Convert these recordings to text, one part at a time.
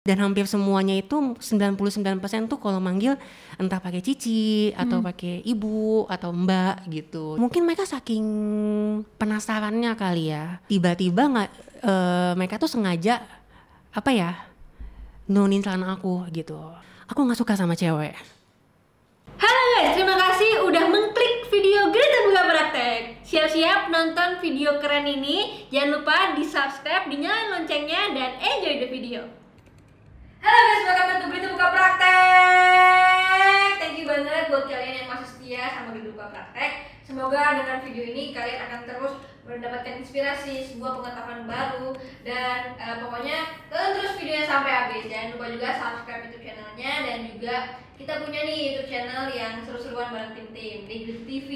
dan hampir semuanya itu 99% tuh kalau manggil entah pakai cici atau pakai ibu atau mbak gitu. Mungkin mereka saking penasarannya kali ya. Tiba-tiba nggak eh, mereka tuh sengaja apa ya nurunin celana aku gitu. Aku nggak suka sama cewek. Halo guys, terima kasih udah mengklik video Greta Buka Praktek. Siap-siap nonton video keren ini. Jangan lupa di subscribe, dinyalain loncengnya, dan enjoy the video. Halo guys, welcome to Greta Buka Praktek. Thank you banget buat kalian yang masih setia sama Greta Buka Praktek. Semoga dengan video ini kalian akan terus mendapatkan inspirasi, sebuah pengetahuan baru dan eh, pokoknya tonton terus videonya sampai habis. Jangan lupa juga subscribe YouTube channelnya dan juga kita punya nih YouTube channel yang seru-seruan bareng tim-tim di TV.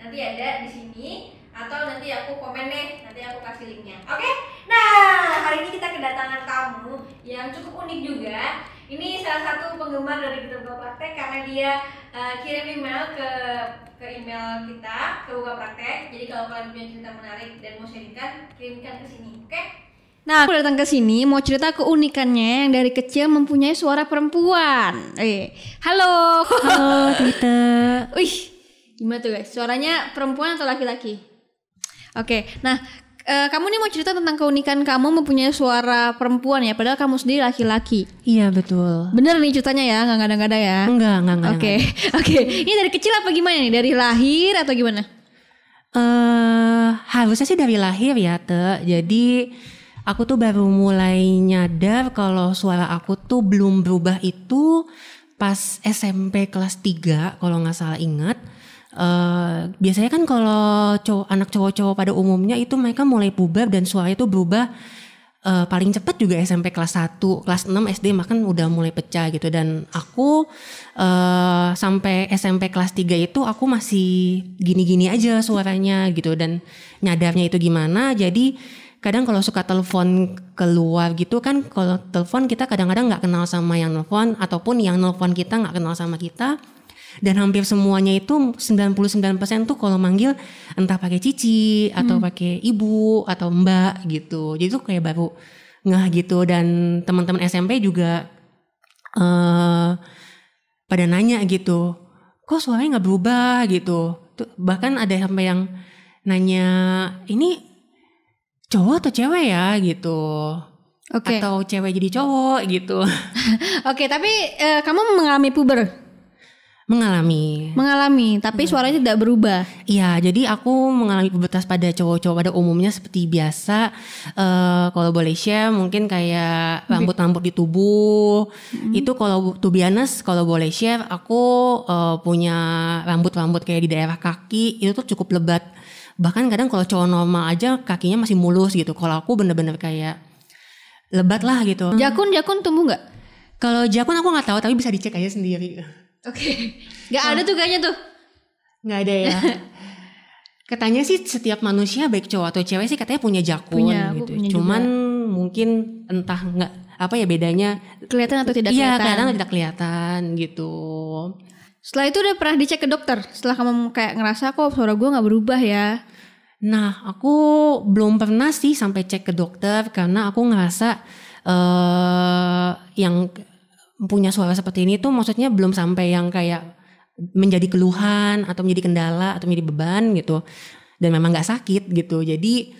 Nanti ada di sini atau nanti aku komen deh, nanti aku kasih linknya. Oke? Nah, hari ini kita kedatangan tamu yang cukup unik juga. Ini salah satu penggemar dari Kita Buka Praktek karena dia eh, kirim email ke ke email kita ke Buka Praktek. Jadi kalau kalian punya cerita menarik dan mau sharingkan, kirimkan ke sini. Oke? Nah, aku datang ke sini mau cerita keunikannya yang dari kecil mempunyai suara perempuan. Eh, halo. Halo Tita. Wih, gimana tuh guys? Suaranya perempuan atau laki-laki? Oke, nah eh, kamu nih mau cerita tentang keunikan kamu mempunyai suara perempuan ya, padahal kamu sendiri laki-laki. Iya betul. Bener nih ceritanya ya, nggak ngada-ngada ya? Enggak, enggak, enggak. Oke, oke. Ini dari kecil apa gimana nih? Dari lahir atau gimana? Eh harusnya sih dari lahir ya te. Jadi aku tuh baru mulai nyadar kalau suara aku tuh belum berubah itu pas SMP kelas 3 kalau nggak salah ingat. Eh biasanya kan kalau cowok anak cowok-cowok pada umumnya itu mereka mulai puber dan suaranya tuh berubah eh, paling cepat juga SMP kelas 1, kelas 6 SD makan udah mulai pecah gitu. Dan aku eh sampai SMP kelas 3 itu aku masih gini-gini aja suaranya gitu dan nyadarnya itu gimana. Jadi kadang kalau suka telepon keluar gitu kan kalau telepon kita kadang-kadang nggak kenal sama yang nelfon ataupun yang nelfon kita nggak kenal sama kita dan hampir semuanya itu 99% tuh kalau manggil entah pakai cici atau pakai ibu atau mbak gitu. Jadi tuh kayak baru ngeh gitu dan teman-teman SMP juga eh pada nanya gitu. Kok suaranya nggak berubah gitu. Tuh, bahkan ada sampai yang nanya ini cowok atau cewek ya gitu. Oke. Atau cewek jadi cowok gitu. Oke, tapi eh, kamu mengalami puber? Mengalami. Mengalami, tapi suaranya tidak berubah. Iya, jadi aku mengalami pubertas pada cowok-cowok pada umumnya seperti biasa. eh kalau boleh share, mungkin kayak rambut-rambut di tubuh. Itu kalau to be honest, kalau boleh share, aku eh, punya rambut-rambut kayak di daerah kaki itu tuh cukup lebat. Bahkan kadang kalau cowok normal aja kakinya masih mulus gitu. Kalau aku bener-bener kayak lebat lah gitu. Jakun, jakun tumbuh nggak? Kalau jakun aku nggak tahu, tapi bisa dicek aja sendiri. Oke. Nggak ada tuh kayaknya tuh. nggak ada ya katanya sih setiap manusia baik cowok atau cewek sih katanya punya jakun Punya, gitu punya cuman mungkin entah nggak apa ya bedanya Kelihatan atau tidak iya kelihatan? kadang tidak kelihatan gitu Setelah itu udah pernah dicek ke dokter. Setelah kamu kayak ngerasa kok suara gue nggak berubah ya. nah aku belum pernah sih sampai cek ke dokter karena aku ngerasa eh yang punya suara seperti ini tuh maksudnya belum sampai yang kayak menjadi keluhan atau menjadi kendala atau menjadi beban gitu dan memang nggak sakit gitu jadi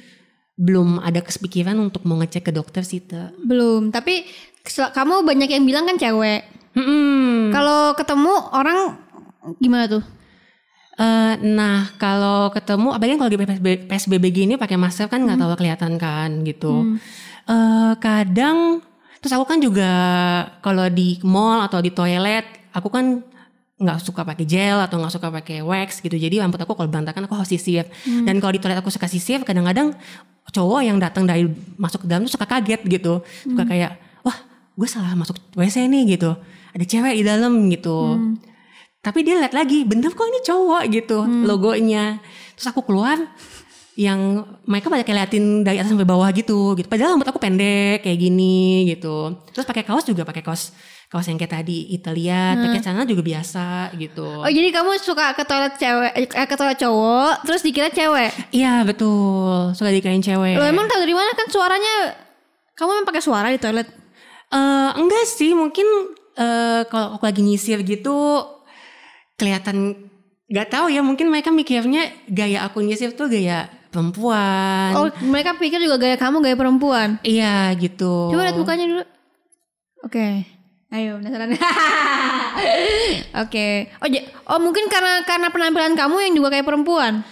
belum ada kepikiran untuk mau ngecek ke dokter sih Te. Belum. Tapi kamu banyak yang bilang kan cewek. Mm-mm. Kalau ketemu orang gimana tuh? Eh, nah kalau ketemu apalagi kalau di PSBB, PSBB gini pakai masker kan nggak terlalu kelihatan kan gitu Eh, kadang terus aku kan juga kalau di mall atau di toilet aku kan nggak suka pakai gel atau nggak suka pakai wax gitu. Jadi rambut aku kalau berantakan aku harus sisir. Dan kalau di toilet aku suka sisir kadang-kadang cowok yang datang dari masuk ke dalam tuh suka kaget gitu. Suka kayak wah gue salah masuk WC nih gitu. Ada cewek di dalam gitu. Tapi dia lihat lagi bener kok ini cowok gitu logonya. Terus aku keluar yang mereka pada kayak liatin dari atas sampai bawah gitu gitu padahal rambut aku pendek kayak gini gitu terus pakai kaos juga pakai kaos kaos yang kayak tadi Italia pakai celana juga biasa gitu Oh jadi kamu suka ke toilet cewek, eh, ke toilet cowok, terus dikira cewek. iya betul suka dikain cewek Lo emang tahu dari mana kan suaranya? Kamu emang pakai suara di toilet? Eh, enggak sih, mungkin eh, kalau aku lagi nyisir gitu kelihatan nggak tahu ya, mungkin mereka mikirnya gaya aku nyisir tuh gaya perempuan. Oh, mereka pikir juga gaya kamu gaya perempuan. Iya gitu. Coba lihat mukanya dulu. Oke. Ayo, penasaran. Oke. Oh, ja- oh mungkin karena karena penampilan kamu yang juga kayak perempuan.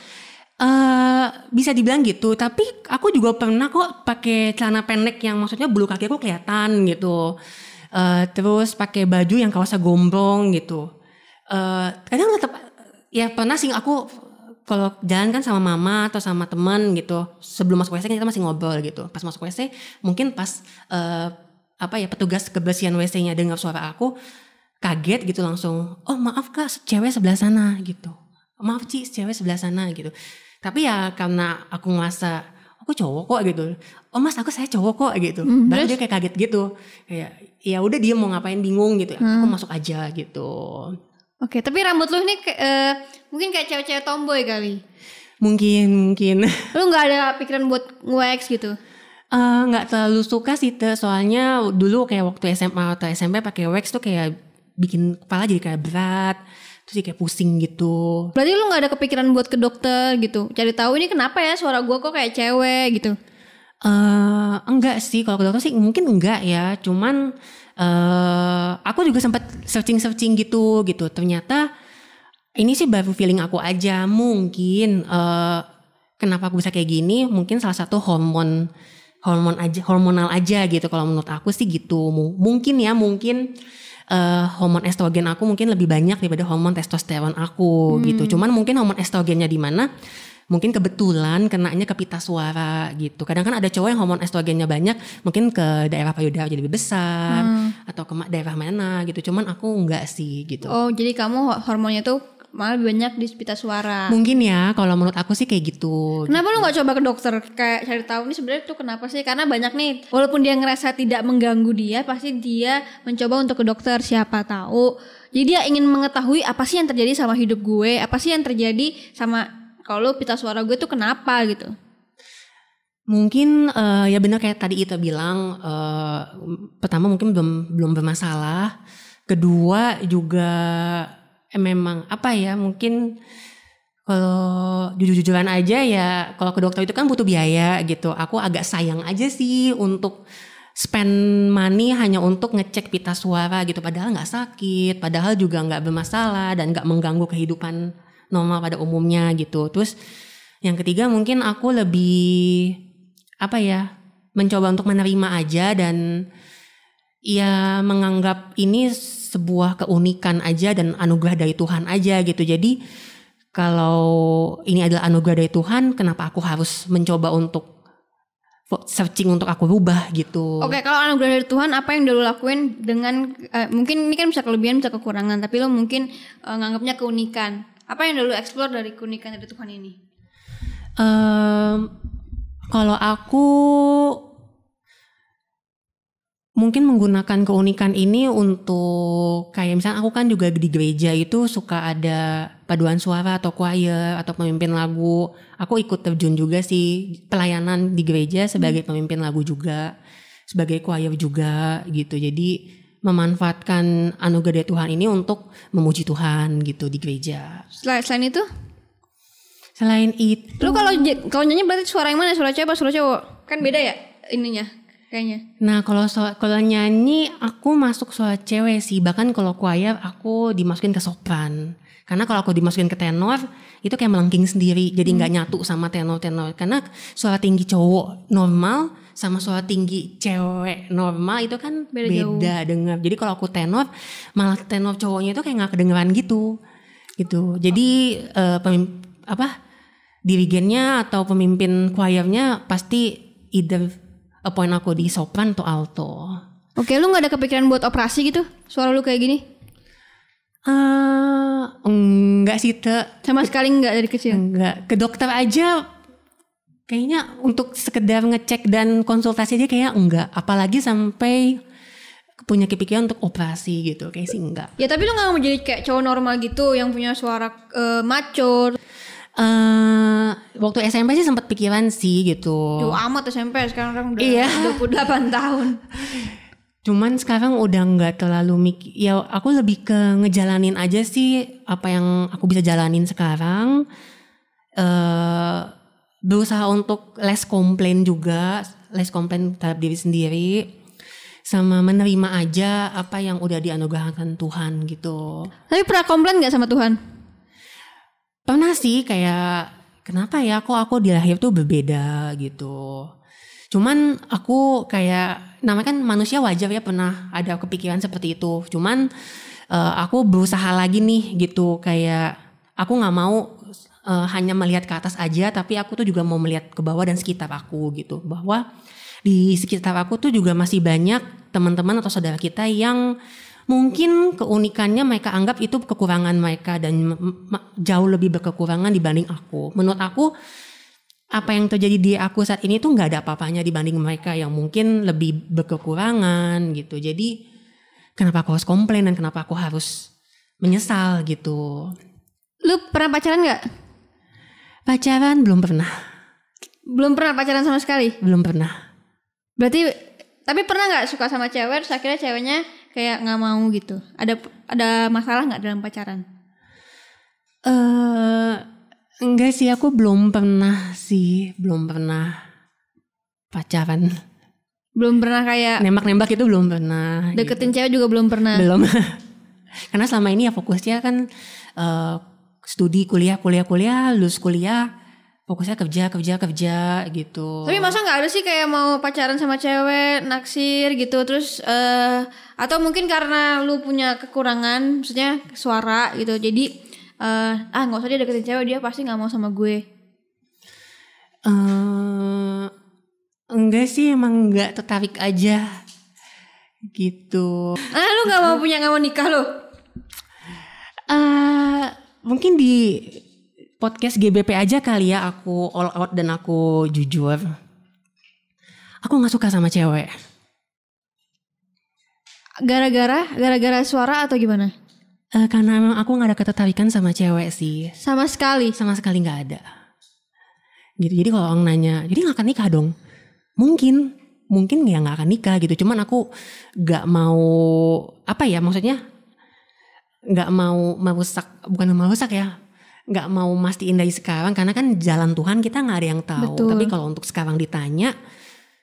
eh bisa dibilang gitu, tapi aku juga pernah kok pakai celana pendek yang maksudnya bulu kaki aku kelihatan gitu. Eh terus pakai baju yang kaosnya gombrong gitu. Eh kadang tetap ya pernah sih aku kalau jalan kan sama mama atau sama teman gitu. Sebelum masuk WC kan kita masih ngobrol gitu. Pas masuk WC mungkin pas eh, apa ya petugas kebersihan WC-nya dengar suara aku kaget gitu langsung. Oh maaf kak cewek sebelah sana gitu. Maaf Ci cewek sebelah sana gitu. Tapi ya karena aku ngerasa aku cowok kok gitu. Oh mas aku saya cowok kok gitu. Hmm, baru dia kayak kaget gitu. Kayak ya udah dia mau ngapain bingung gitu. Aku Hmm. masuk aja gitu Oke, tapi rambut lu ini eh, mungkin kayak cewek-cewek tomboy kali. mungkin mungkin Lu nggak ada pikiran buat wax gitu? Eh, nggak terlalu suka sih Te. soalnya dulu kayak waktu SMA atau SMP pakai wax tuh kayak bikin kepala jadi kayak berat terus jadi kayak pusing gitu Berarti lu nggak ada kepikiran buat ke dokter gitu? Cari tahu ini kenapa ya suara gua kok kayak cewek gitu? eh enggak sih kalau ke dokter sih mungkin enggak ya cuman eh aku juga sempat searching searching gitu gitu. Ternyata ini sih baru feeling aku aja. Mungkin eh kenapa aku bisa kayak gini? Mungkin salah satu hormon hormon aja hormonal aja gitu. Kalau menurut aku sih gitu. Mu- mungkin ya mungkin eh hormon estrogen aku mungkin lebih banyak daripada hormon testosteron aku gitu. Cuman mungkin hormon estrogennya di mana mungkin kebetulan kenanya ke pita suara gitu. Kadang kan ada cowok yang hormon estrogennya banyak, mungkin ke daerah payudara jadi lebih besar atau ke daerah mana gitu. Cuman aku enggak sih gitu. Oh, jadi kamu ho- hormonnya tuh malah lebih banyak di pita suara. Mungkin ya kalau menurut aku sih kayak gitu. Kenapa lu nggak coba ke dokter kayak cari tahu nih sebenarnya tuh kenapa sih? Karena banyak nih, walaupun dia ngerasa tidak mengganggu dia, pasti dia mencoba untuk ke dokter. Siapa tahu, jadi dia ingin mengetahui apa sih yang terjadi sama hidup gue, apa sih yang terjadi sama kalau pita suara gue tuh kenapa gitu. Mungkin eh, ya benar kayak tadi Ita bilang eh, pertama mungkin belum belum bermasalah. Kedua juga eh, memang apa ya mungkin kalau jujur-jujuran aja ya kalau ke dokter itu kan butuh biaya gitu. Aku agak sayang aja sih untuk spend money hanya untuk ngecek pita suara gitu padahal nggak sakit padahal juga nggak bermasalah dan nggak mengganggu kehidupan normal pada umumnya gitu. Terus yang ketiga mungkin aku lebih apa ya mencoba untuk menerima aja dan ya menganggap ini sebuah keunikan aja dan anugerah dari Tuhan aja gitu. Jadi kalau ini adalah anugerah dari Tuhan kenapa aku harus mencoba untuk searching untuk aku rubah gitu? Oke, kalau anugerah dari Tuhan, apa yang lo lakuin dengan eh, mungkin ini kan bisa kelebihan, bisa kekurangan, tapi lo mungkin eh, nganggapnya keunikan. Apa yang lo explore dari keunikan dari Tuhan ini? Em, kalau aku mungkin menggunakan keunikan ini untuk kayak misalnya aku kan juga di gereja itu suka ada paduan suara atau choir atau pemimpin lagu. Aku ikut terjun juga sih pelayanan di gereja sebagai pemimpin lagu juga, sebagai choir juga gitu. Jadi memanfaatkan anugerah dari Tuhan ini untuk memuji Tuhan gitu di gereja. Selain, selain itu, Selain itu lo kalau kalau nyanyi berarti suara yang mana? Suara cewek apa suara cowok? Kan beda ya ininya kayaknya. Nah kalau so- kalau nyanyi aku masuk suara cewek sih bahkan kalau choir aku dimasukin ke sopran karena kalau aku dimasukin ke tenor itu kayak melengking sendiri jadi nggak nyatu sama tenor tenor karena suara tinggi cowok normal sama suara tinggi cewek normal itu kan Beda beda, jauh. dengar jadi kalau aku tenor malah tenor cowoknya itu kayak nggak kedengeran gitu gitu jadi eh, pemim- apa dirigennya atau pemimpin choirnya pasti either appoint aku di sopran atau alto. Oke, lu nggak ada kepikiran buat operasi gitu? Suara lu kayak gini? Eh enggak sih te, Sama sekali nggak dari kecil. enggak ke dokter aja. Kayaknya untuk sekedar ngecek dan konsultasi aja kayak enggak, apalagi sampai punya kepikiran untuk operasi gitu, kayak sih enggak. Ya tapi lu nggak mau jadi kayak cowok normal gitu yang punya suara eh, maco. eh waktu SMP sih sempat pikiran sih gitu. Jauh amat SMP sekarang orang udah Iya. 28 tahun. Cuman sekarang udah nggak terlalu mikir. Ya aku lebih ke ngejalanin aja sih apa yang aku bisa jalanin sekarang. eh berusaha untuk less komplain juga, less komplain terhadap diri sendiri, sama menerima aja apa yang udah dianugerahkan Tuhan gitu. Tapi pernah komplain nggak sama Tuhan? Pernah sih kayak kenapa ya kok aku di lahir tuh berbeda gitu. Cuman aku kayak namanya kan manusia wajar ya pernah ada kepikiran seperti itu. Cuman eh, aku berusaha lagi nih gitu kayak aku nggak mau eh, hanya melihat ke atas aja tapi aku tuh juga mau melihat ke bawah dan sekitar aku gitu bahwa di sekitar aku tuh juga masih banyak teman-teman atau saudara kita yang mungkin keunikannya mereka anggap itu kekurangan mereka dan jauh lebih berkekurangan dibanding aku. Menurut aku apa yang terjadi di aku saat ini tuh nggak ada apa-apanya dibanding mereka yang mungkin lebih berkekurangan gitu. Jadi kenapa aku harus komplain dan kenapa aku harus menyesal gitu. Lu pernah pacaran nggak? Pacaran belum pernah, Belum pernah pacaran sama sekali. belum pernah. Berarti tapi pernah nggak suka sama cewek terus akhirnya ceweknya kayak nggak mau gitu. Ada ada masalah nggak dalam pacaran? Eh enggak sih aku belum pernah sih, belum pernah pacaran. Belum pernah kayak Nembak-nembak itu belum pernah. deketin cewek juga belum pernah. belum karena selama ini ya fokusnya kan eh, studi kuliah kuliah kuliah lulus kuliah fokusnya kerja kerja kerja gitu. Tapi masa nggak ada sih kayak mau pacaran sama cewek, naksir gitu, terus eh atau mungkin karena lu punya kekurangan, maksudnya suara gitu, jadi eh ah nggak usah dia deketin cewek dia pasti nggak mau sama gue. Eh, enggak sih emang nggak tertarik aja gitu. Ah lu nggak mau punya nggak mau nikah eh mungkin di podcast GBP aja kali ya aku all out dan aku jujur. Aku nggak suka sama cewek. Gara-gara gara-gara suara atau gimana? Eh, karena emang aku nggak ada ketertarikan sama cewek sih. Sama sekali. sama sekali nggak ada. Gitu jadi kalau orang nanya jadi nggak akan nikah dong? Mungkin mungkin ya nggak akan nikah gitu. Cuman aku nggak mau apa ya maksudnya nggak mau merusak bukan merusak ya nggak mau mastiin dari sekarang karena kan jalan Tuhan kita nggak ada yang tahu. Betul. tapi kalau untuk sekarang ditanya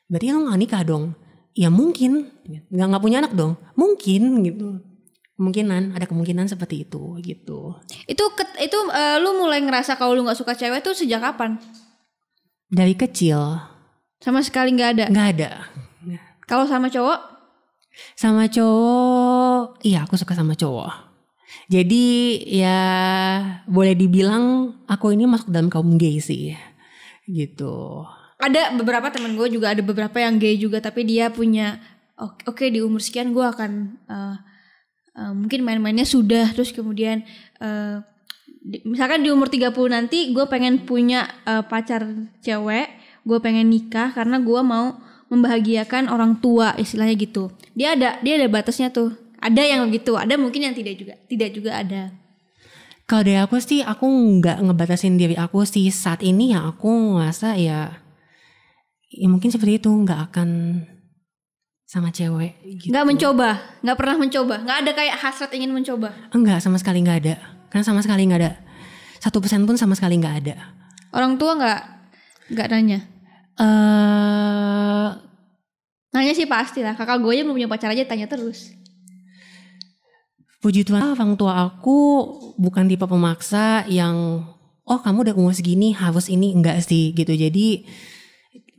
berarti lo nggak nikah dong? Ya mungkin. Nggak nggak punya anak dong? Mungkin gitu. Kemungkinan ada kemungkinan seperti itu gitu. Itu itu eh, lu mulai ngerasa kalau lu nggak suka cewek tuh sejak kapan? dari kecil. Sama sekali nggak ada. nggak ada. Kalau sama cowok? sama cowok iya aku suka sama cowok jadi ya boleh dibilang aku ini masuk dalam kaum gay sih gitu Ada beberapa temen gue juga ada beberapa yang gay juga tapi dia punya oke oke, di umur sekian gue akan eh, eh, mungkin main-mainnya sudah terus kemudian eh, di- misalkan di umur 30 nanti gue pengen punya eh, pacar cewek, gue pengen nikah karena gue mau membahagiakan orang tua istilahnya gitu. Dia ada dia ada batasnya tuh. Ada yang begitu, ada mungkin yang tidak juga, tidak juga ada. kalau dari aku sih aku nggak ngebatasin diri aku sih saat ini ya aku ngerasa ya ya mungkin seperti itu nggak akan sama cewek gitu. Nggak mencoba, nggak pernah mencoba, nggak ada kayak hasrat ingin mencoba. enggak sama sekali nggak ada karena sama sekali nggak ada satu persen pun sama sekali nggak ada Orang tua nggak nggak nanya. eh Nanya sih pasti lah. Kakak gue aja belum punya pacar aja tanya terus. Puji Tuhan orang tua aku bukan tipe pemaksa yang oh kamu udah umur segini harus ini enggak sih gitu. Jadi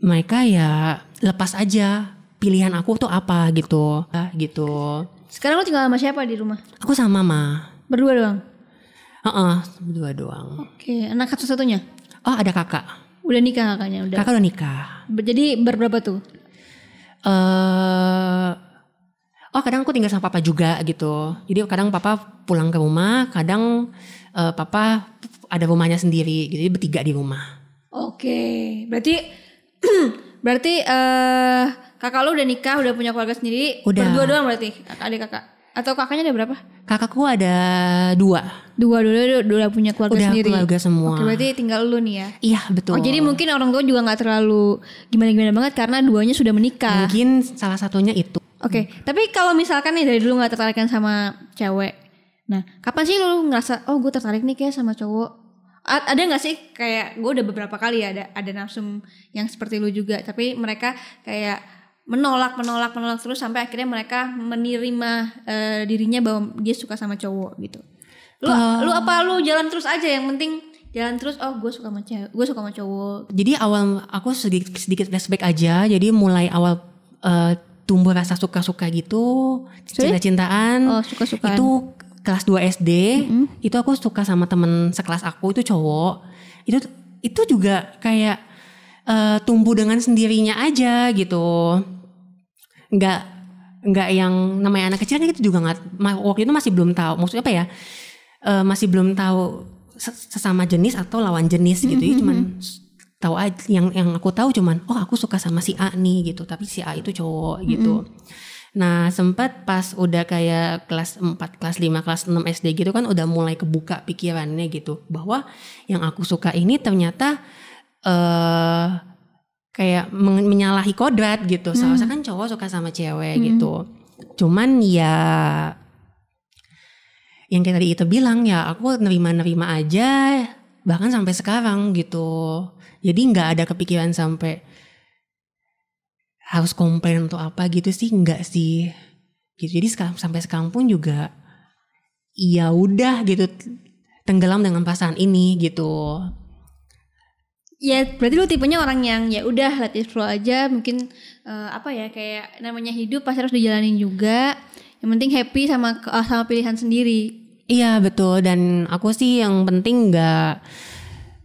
mereka ya lepas aja pilihan aku tuh apa gitu. Ah, gitu. Sekarang lo tinggal sama siapa di rumah? Aku sama mama. Berdua doang. Heeh, berdua doang. Oke, anak satu-satunya. Oh, ada kakak. Udah nikah kakaknya udah. Kakak udah nikah. Jadi berberapa tuh? eh oh kadang aku tinggal sama papa juga gitu. Jadi kadang papa pulang ke rumah, kadang eh, papa ada rumahnya sendiri gitu. Jadi bertiga di rumah. Oke, berarti berarti eh kakak lo udah nikah, udah punya keluarga sendiri. Udah. Berdua doang berarti adik kakak. Atau kakaknya ada berapa? Kakakku ada dua, Dua, dua, dua, dua, udah punya keluarga udah sendiri. keluarga semua. Oke, berarti tinggal lu nih ya. Iya betul. Oh, jadi mungkin orang tua juga nggak terlalu gimana-gimana banget karena duanya sudah menikah. mungkin salah satunya itu. Oke, tapi kalau misalkan nih dari dulu nggak tertarikan sama cewek, nah kapan sih lu ngerasa oh gue tertarik nih kayak sama cowok? A- ada nggak sih kayak gue udah beberapa kali ya ada ada nafsu yang seperti lu juga, tapi mereka kayak menolak menolak menolak terus sampai akhirnya mereka menerima eh, dirinya bahwa dia suka sama cowok gitu. Lu lu apa lu jalan terus aja yang penting jalan terus oh gue suka sama cewek, gue suka sama cowok. Jadi awal aku sedikit sedikit flashback aja. Jadi mulai awal eh, tumbuh rasa suka-suka gitu, cinta-cintaan. Oh suka-suka. Itu kelas 2 SD, itu aku suka sama temen sekelas aku itu cowok. Itu itu juga kayak eh, tumbuh dengan sendirinya aja gitu. Nggak nggak yang namanya anak kecil kan itu juga nggak waktu itu masih belum tahu maksudnya apa ya Eh, masih belum tahu ses- sesama jenis atau lawan jenis gitu ya cuman tahu aja yang yang aku tahu cuman oh aku suka sama si A nih gitu tapi si A itu cowok gitu. Nah sempat pas udah kayak kelas 4 kelas 5 kelas 6 SD gitu kan udah mulai kebuka pikirannya gitu bahwa yang aku suka ini ternyata eh kayak men- menyalahi kodrat gitu. Seharusnya kan cowok suka sama cewek gitu. Cuman ya yang kayak tadi itu bilang ya aku nerima-nerima aja bahkan sampai sekarang gitu. Jadi nggak ada kepikiran sampai harus komplain atau apa gitu sih nggak sih. Gitu. Jadi sekarang sampai sekarang pun juga ya udah gitu tenggelam dengan perasaan ini gitu. Ya berarti lu tipenya orang yang ya udah let it flow aja. Mungkin eh, apa ya kayak namanya hidup pasti harus dijalanin juga. Yang penting happy sama sama pilihan sendiri. Iya betul. Dan aku sih yang penting nggak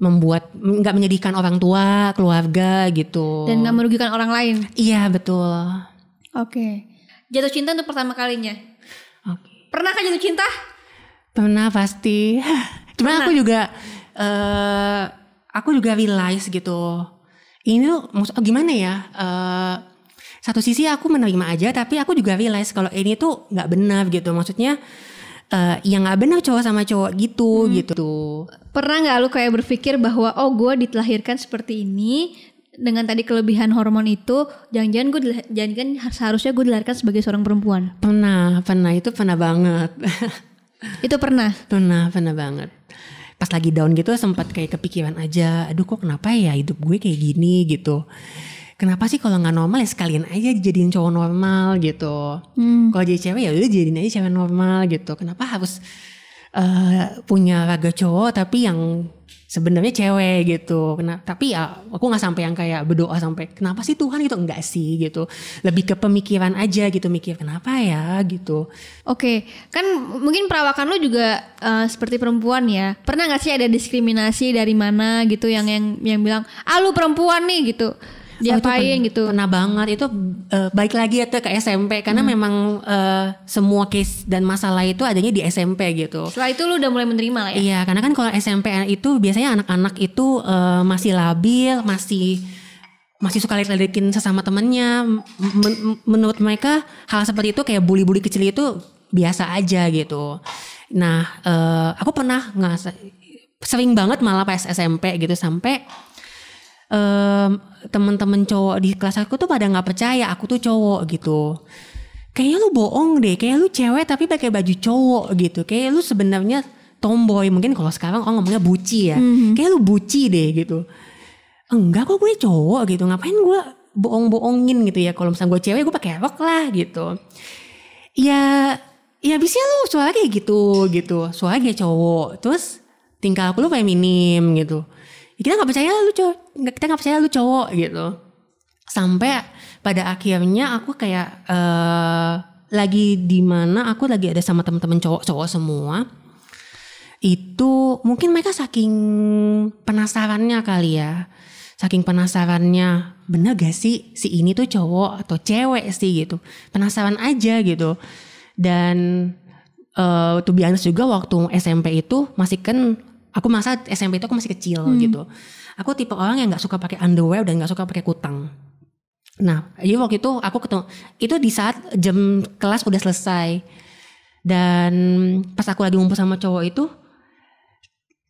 membuat nggak menyedihkan orang tua keluarga gitu. Dan nggak merugikan orang lain. iya betul. Oke. Jatuh cinta untuk pertama kalinya. oke. Pernah kan jatuh cinta? pernah pasti. Cuma aku juga eh aku juga realize gitu. Ini tuh maksud oh, gimana ya? Eh satu sisi aku menerima aja tapi aku juga realize kalau ini tuh nggak benar gitu. Maksudnya eh yang nggak benar cowok sama cowok gitu gitu Pernah nggak lu kayak berpikir bahwa oh gue dilahirkan seperti ini dengan tadi kelebihan hormon itu, jangan-jangan gue jangan seharusnya gue dilahirkan sebagai seorang perempuan. pernah pernah itu pernah banget Itu pernah. Pernah, pernah banget. Pas lagi down gitu sempat kayak kepikiran aja, aduh kok kenapa ya hidup gue kayak gini gitu. Kenapa sih kalau nggak normal ya sekalian aja dijadiin cowok normal gitu. Hmm. Kalau jadi cewek ya udah jadiin aja cewek normal gitu. Kenapa harus eh, punya raga cowok tapi yang sebenarnya cewek gitu. Kena, tapi ya aku nggak sampai yang kayak berdoa sampai kenapa sih Tuhan gitu enggak sih gitu. Lebih ke pemikiran aja gitu mikir kenapa ya gitu. Oke, kan mungkin perawakan lu juga eh, seperti perempuan ya. Pernah nggak sih ada diskriminasi dari mana gitu yang yang yang bilang, ah lu perempuan nih gitu, itu diapain pernah- gitu? Pernah banget itu eh, baik lagi ya tuh ke SMP karena memang eh, semua case dan masalah itu adanya di SMP gitu. Setelah itu lu udah mulai menerima lah ya. Iya, karena kan kalau SMP itu biasanya anak-anak itu eh, masih labil, masih masih suka ledekin sesama temennya. Men- menurut mereka hal seperti itu kayak bully-bully kecil itu biasa aja gitu. Nah, eh, aku pernah nggak sering banget malah pas SMP gitu sampai em, temen-temen cowok di kelas aku tuh pada nggak percaya aku tuh cowok gitu. Kayaknya lu bohong deh, kayak lu cewek tapi pakai baju cowok gitu. Kayak lu sebenarnya tomboy. Mungkin kalau sekarang orang ngomongnya buci ya. Kayak lu buci deh gitu. Enggak kok gue cowok gitu. Ngapain gue bohong-bohongin gitu ya. Kalau misalnya gue cewek gue pakai rok lah gitu. Ya ya bisa lu suara kayak gitu gitu. Suara kayak cowok. Terus tingkah aku lu feminim gitu. Kita nggak percaya lu cowok. Kita nggak percaya lu cowok gitu. Sampai pada akhirnya aku kayak eh lagi di mana aku lagi ada sama teman-teman cowok-cowok semua itu mungkin mereka saking penasarannya kali ya saking penasarannya bener gak sih si ini tuh cowok atau cewek sih gitu penasaran aja gitu dan eh tuh biasa juga waktu SMP itu masih kan aku masa SMP itu aku masih kecil gitu aku tipe orang yang nggak suka pakai underwear dan nggak suka pakai kutang Nah, jadi waktu itu aku ketemu itu di saat jam kelas udah selesai dan pas aku lagi ngumpul sama cowok itu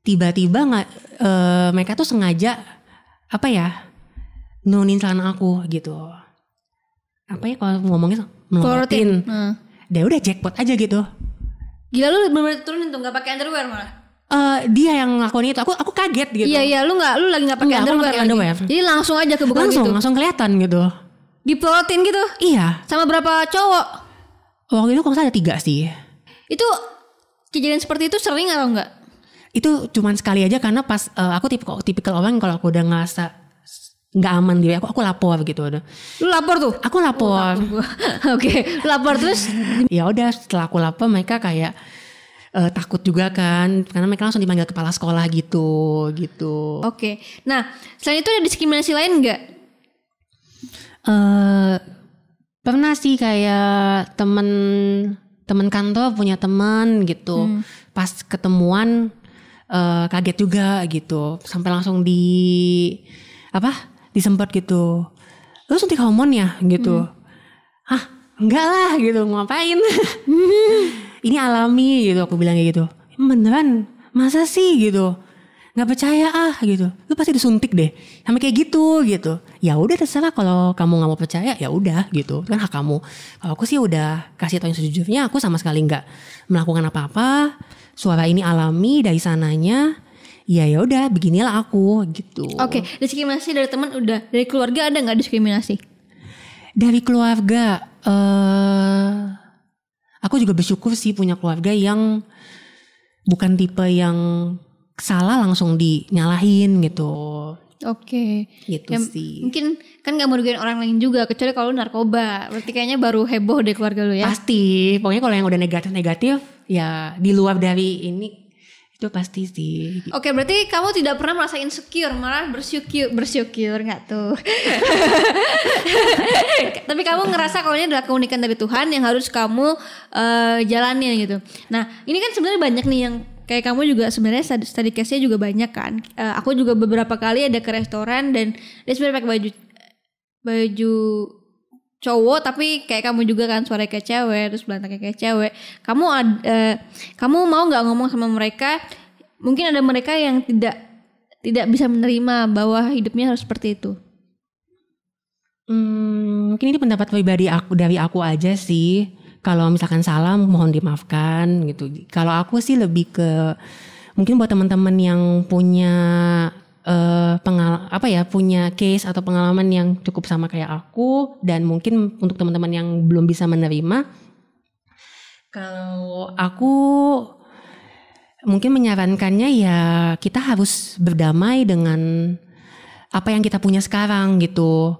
tiba-tiba nggak eh, mereka tuh sengaja apa ya nurunin celana aku gitu. Apa ya kalau ngomongnya melorotin. Nah. Dia udah jackpot aja gitu. Gila lu bener-bener turunin tuh nggak pakai underwear malah. Eh dia yang ngelakuin itu, aku aku kaget gitu. Iya iya lu nggak lu lagi nggak pakai underwear, underwear. Jadi langsung aja ke bukan langsung gitu. langsung kelihatan gitu. Diplotin gitu. Iya. Sama berapa cowok? Waktu itu kalau salah ada tiga sih. Itu kejadian seperti itu sering atau enggak? Itu cuman sekali aja karena pas eh, aku tipikal tipikal orang kalau aku udah ngerasa nggak aman diri aku aku lapor gitu udah. Lu lapor tuh. Aku lapor. Oke, lu lapor terus ya udah setelah aku lapor mereka kayak eh, takut juga kan karena mereka langsung dipanggil kepala sekolah gitu gitu. Oke. Nah, selain itu ada diskriminasi lain enggak? eh pernah sih kayak temen temen kantor punya teman gitu. Pas ketemuan eh, kaget juga gitu. Sampai langsung di apa disemprot gitu. Lu suntik hormon ya? gitu. Hah enggak lah gitu. Ngapain ini alami gitu. Aku bilang kayak gitu. Beneran? Masa sih? Gitu. Nggak percaya ah. Gitu. Lu pasti disuntik deh. Sampai kayak gitu gitu. Ya udah terserah. Kalau kamu nggak mau percaya ya udah. Gitu. Kan hak kamu. Kalau aku sih udah kasih tau yang sejujurnya aku sama sekali nggak melakukan apa-apa. Suara ini alami dari sananya. Ya ya udah beginilah aku. Gitu. Oke, diskriminasi dari teman udah. Dari keluarga ada nggak diskriminasi? dari keluarga eh aku juga bersyukur sih punya keluarga yang bukan tipe yang salah langsung dinyalahin gitu Oke. gitu Ya, sih Mungkin kan nggak merugikan orang lain juga kecuali kalau narkoba. Berarti kayaknya baru heboh deh keluarga lu ya. pasti pokoknya kalau yang udah negatif negatif ya di luar dari ini itu pasti sih Oke, berarti kamu tidak pernah merasa insecure, malah bersyukur, bersyukur nggak tuh? Tapi kamu ngerasa kalau ini adalah keunikan dari Tuhan yang harus kamu eh, jalanin gitu. Nah, ini kan sebenarnya banyak nih yang kayak kamu juga sebenarnya study, study case-nya juga banyak kan. Eh, aku juga beberapa kali ada ke restoran dan dia sebenarnya pakai baju baju cowok tapi kayak kamu juga kan suara kayak cewek terus belantaknya kayak cewek kamu ad- eh, kamu mau nggak ngomong sama mereka mungkin ada mereka yang tidak tidak bisa menerima bahwa hidupnya harus seperti itu Hmm, mungkin ini pendapat pribadi aku dari aku aja sih. Kalau misalkan salah mohon dimaafkan gitu. Kalau aku sih lebih ke mungkin buat teman-teman yang punya eh pengal apa ya punya case atau pengalaman yang cukup sama kayak aku dan mungkin untuk teman-teman yang belum bisa menerima kalau aku mungkin menyarankannya ya kita harus berdamai dengan apa yang kita punya sekarang gitu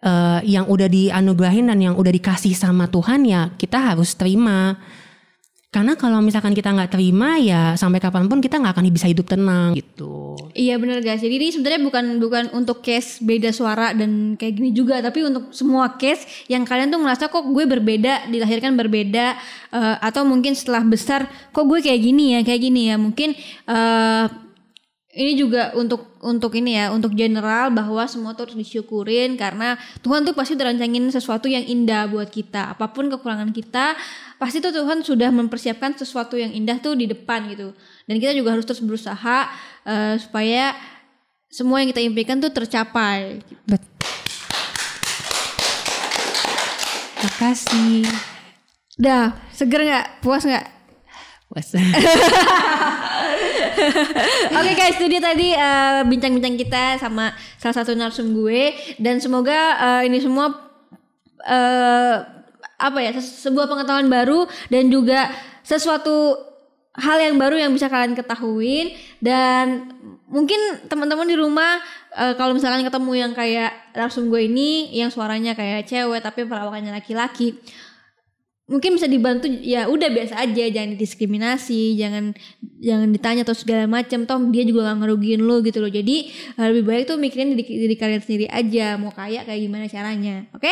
eh, yang udah dianugerahin dan yang udah dikasih sama Tuhan ya kita harus terima. Karena kalau misalkan kita nggak terima ya sampai kapan pun kita nggak akan bisa hidup tenang gitu. Iya benar guys. Jadi ini sebenarnya bukan bukan untuk case beda suara dan kayak gini juga, tapi untuk semua case yang kalian tuh ngerasa kok gue berbeda, dilahirkan berbeda, eh, atau mungkin setelah besar kok gue kayak gini ya, kayak gini ya. Mungkin eh, ini juga untuk untuk ini ya, untuk general bahwa semua tuh harus disyukurin karena Tuhan tuh pasti udah rancangin sesuatu yang indah buat kita. Apa pun kekurangan kita, pasti tuh Tuhan sudah mempersiapkan sesuatu yang indah tuh di depan gitu. Dan kita juga harus terus berusaha eh, supaya semua yang kita impikan tuh tercapai. Bet. Makasih. Dah, seger nggak? Puas nggak? Was. Oke guys, itu dia tadi eh, bincang-bincang kita sama salah satu narsum gue. Dan semoga eh, ini semua eh, apa ya sebuah pengetahuan baru dan juga sesuatu hal yang baru yang bisa kalian ketahuin. Dan mungkin teman-teman di rumah eh, kalau misalkan ketemu yang kayak narsum gue ini yang suaranya kayak cewek tapi perawakannya laki-laki mungkin bisa dibantu ya udah biasa aja jangan didiskriminasi jangan jangan ditanya atau segala macam. Toh dia juga gak ngerugiin lo gitu loh. Jadi eh, lebih baik tuh mikirin diri, diri kalian sendiri aja mau kaya kayak gimana caranya oke?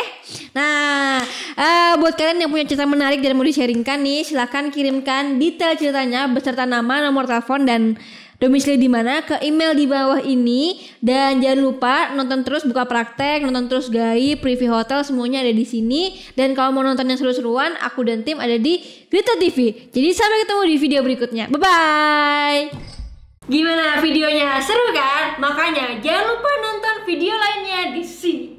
Nah eh, buat kalian yang punya cerita menarik dan mau di-sharingkan nih silahkan kirimkan detail ceritanya beserta nama nomor telepon dan domisili di mana ke email di bawah ini dan jangan lupa nonton terus buka praktek nonton terus gai preview hotel semuanya ada di sini dan kalau mau nonton yang seru-seruan aku dan tim ada di Grita TV jadi sampai ketemu di video berikutnya bye bye Gimana videonya? Seru kan? Makanya jangan lupa nonton video lainnya di sini.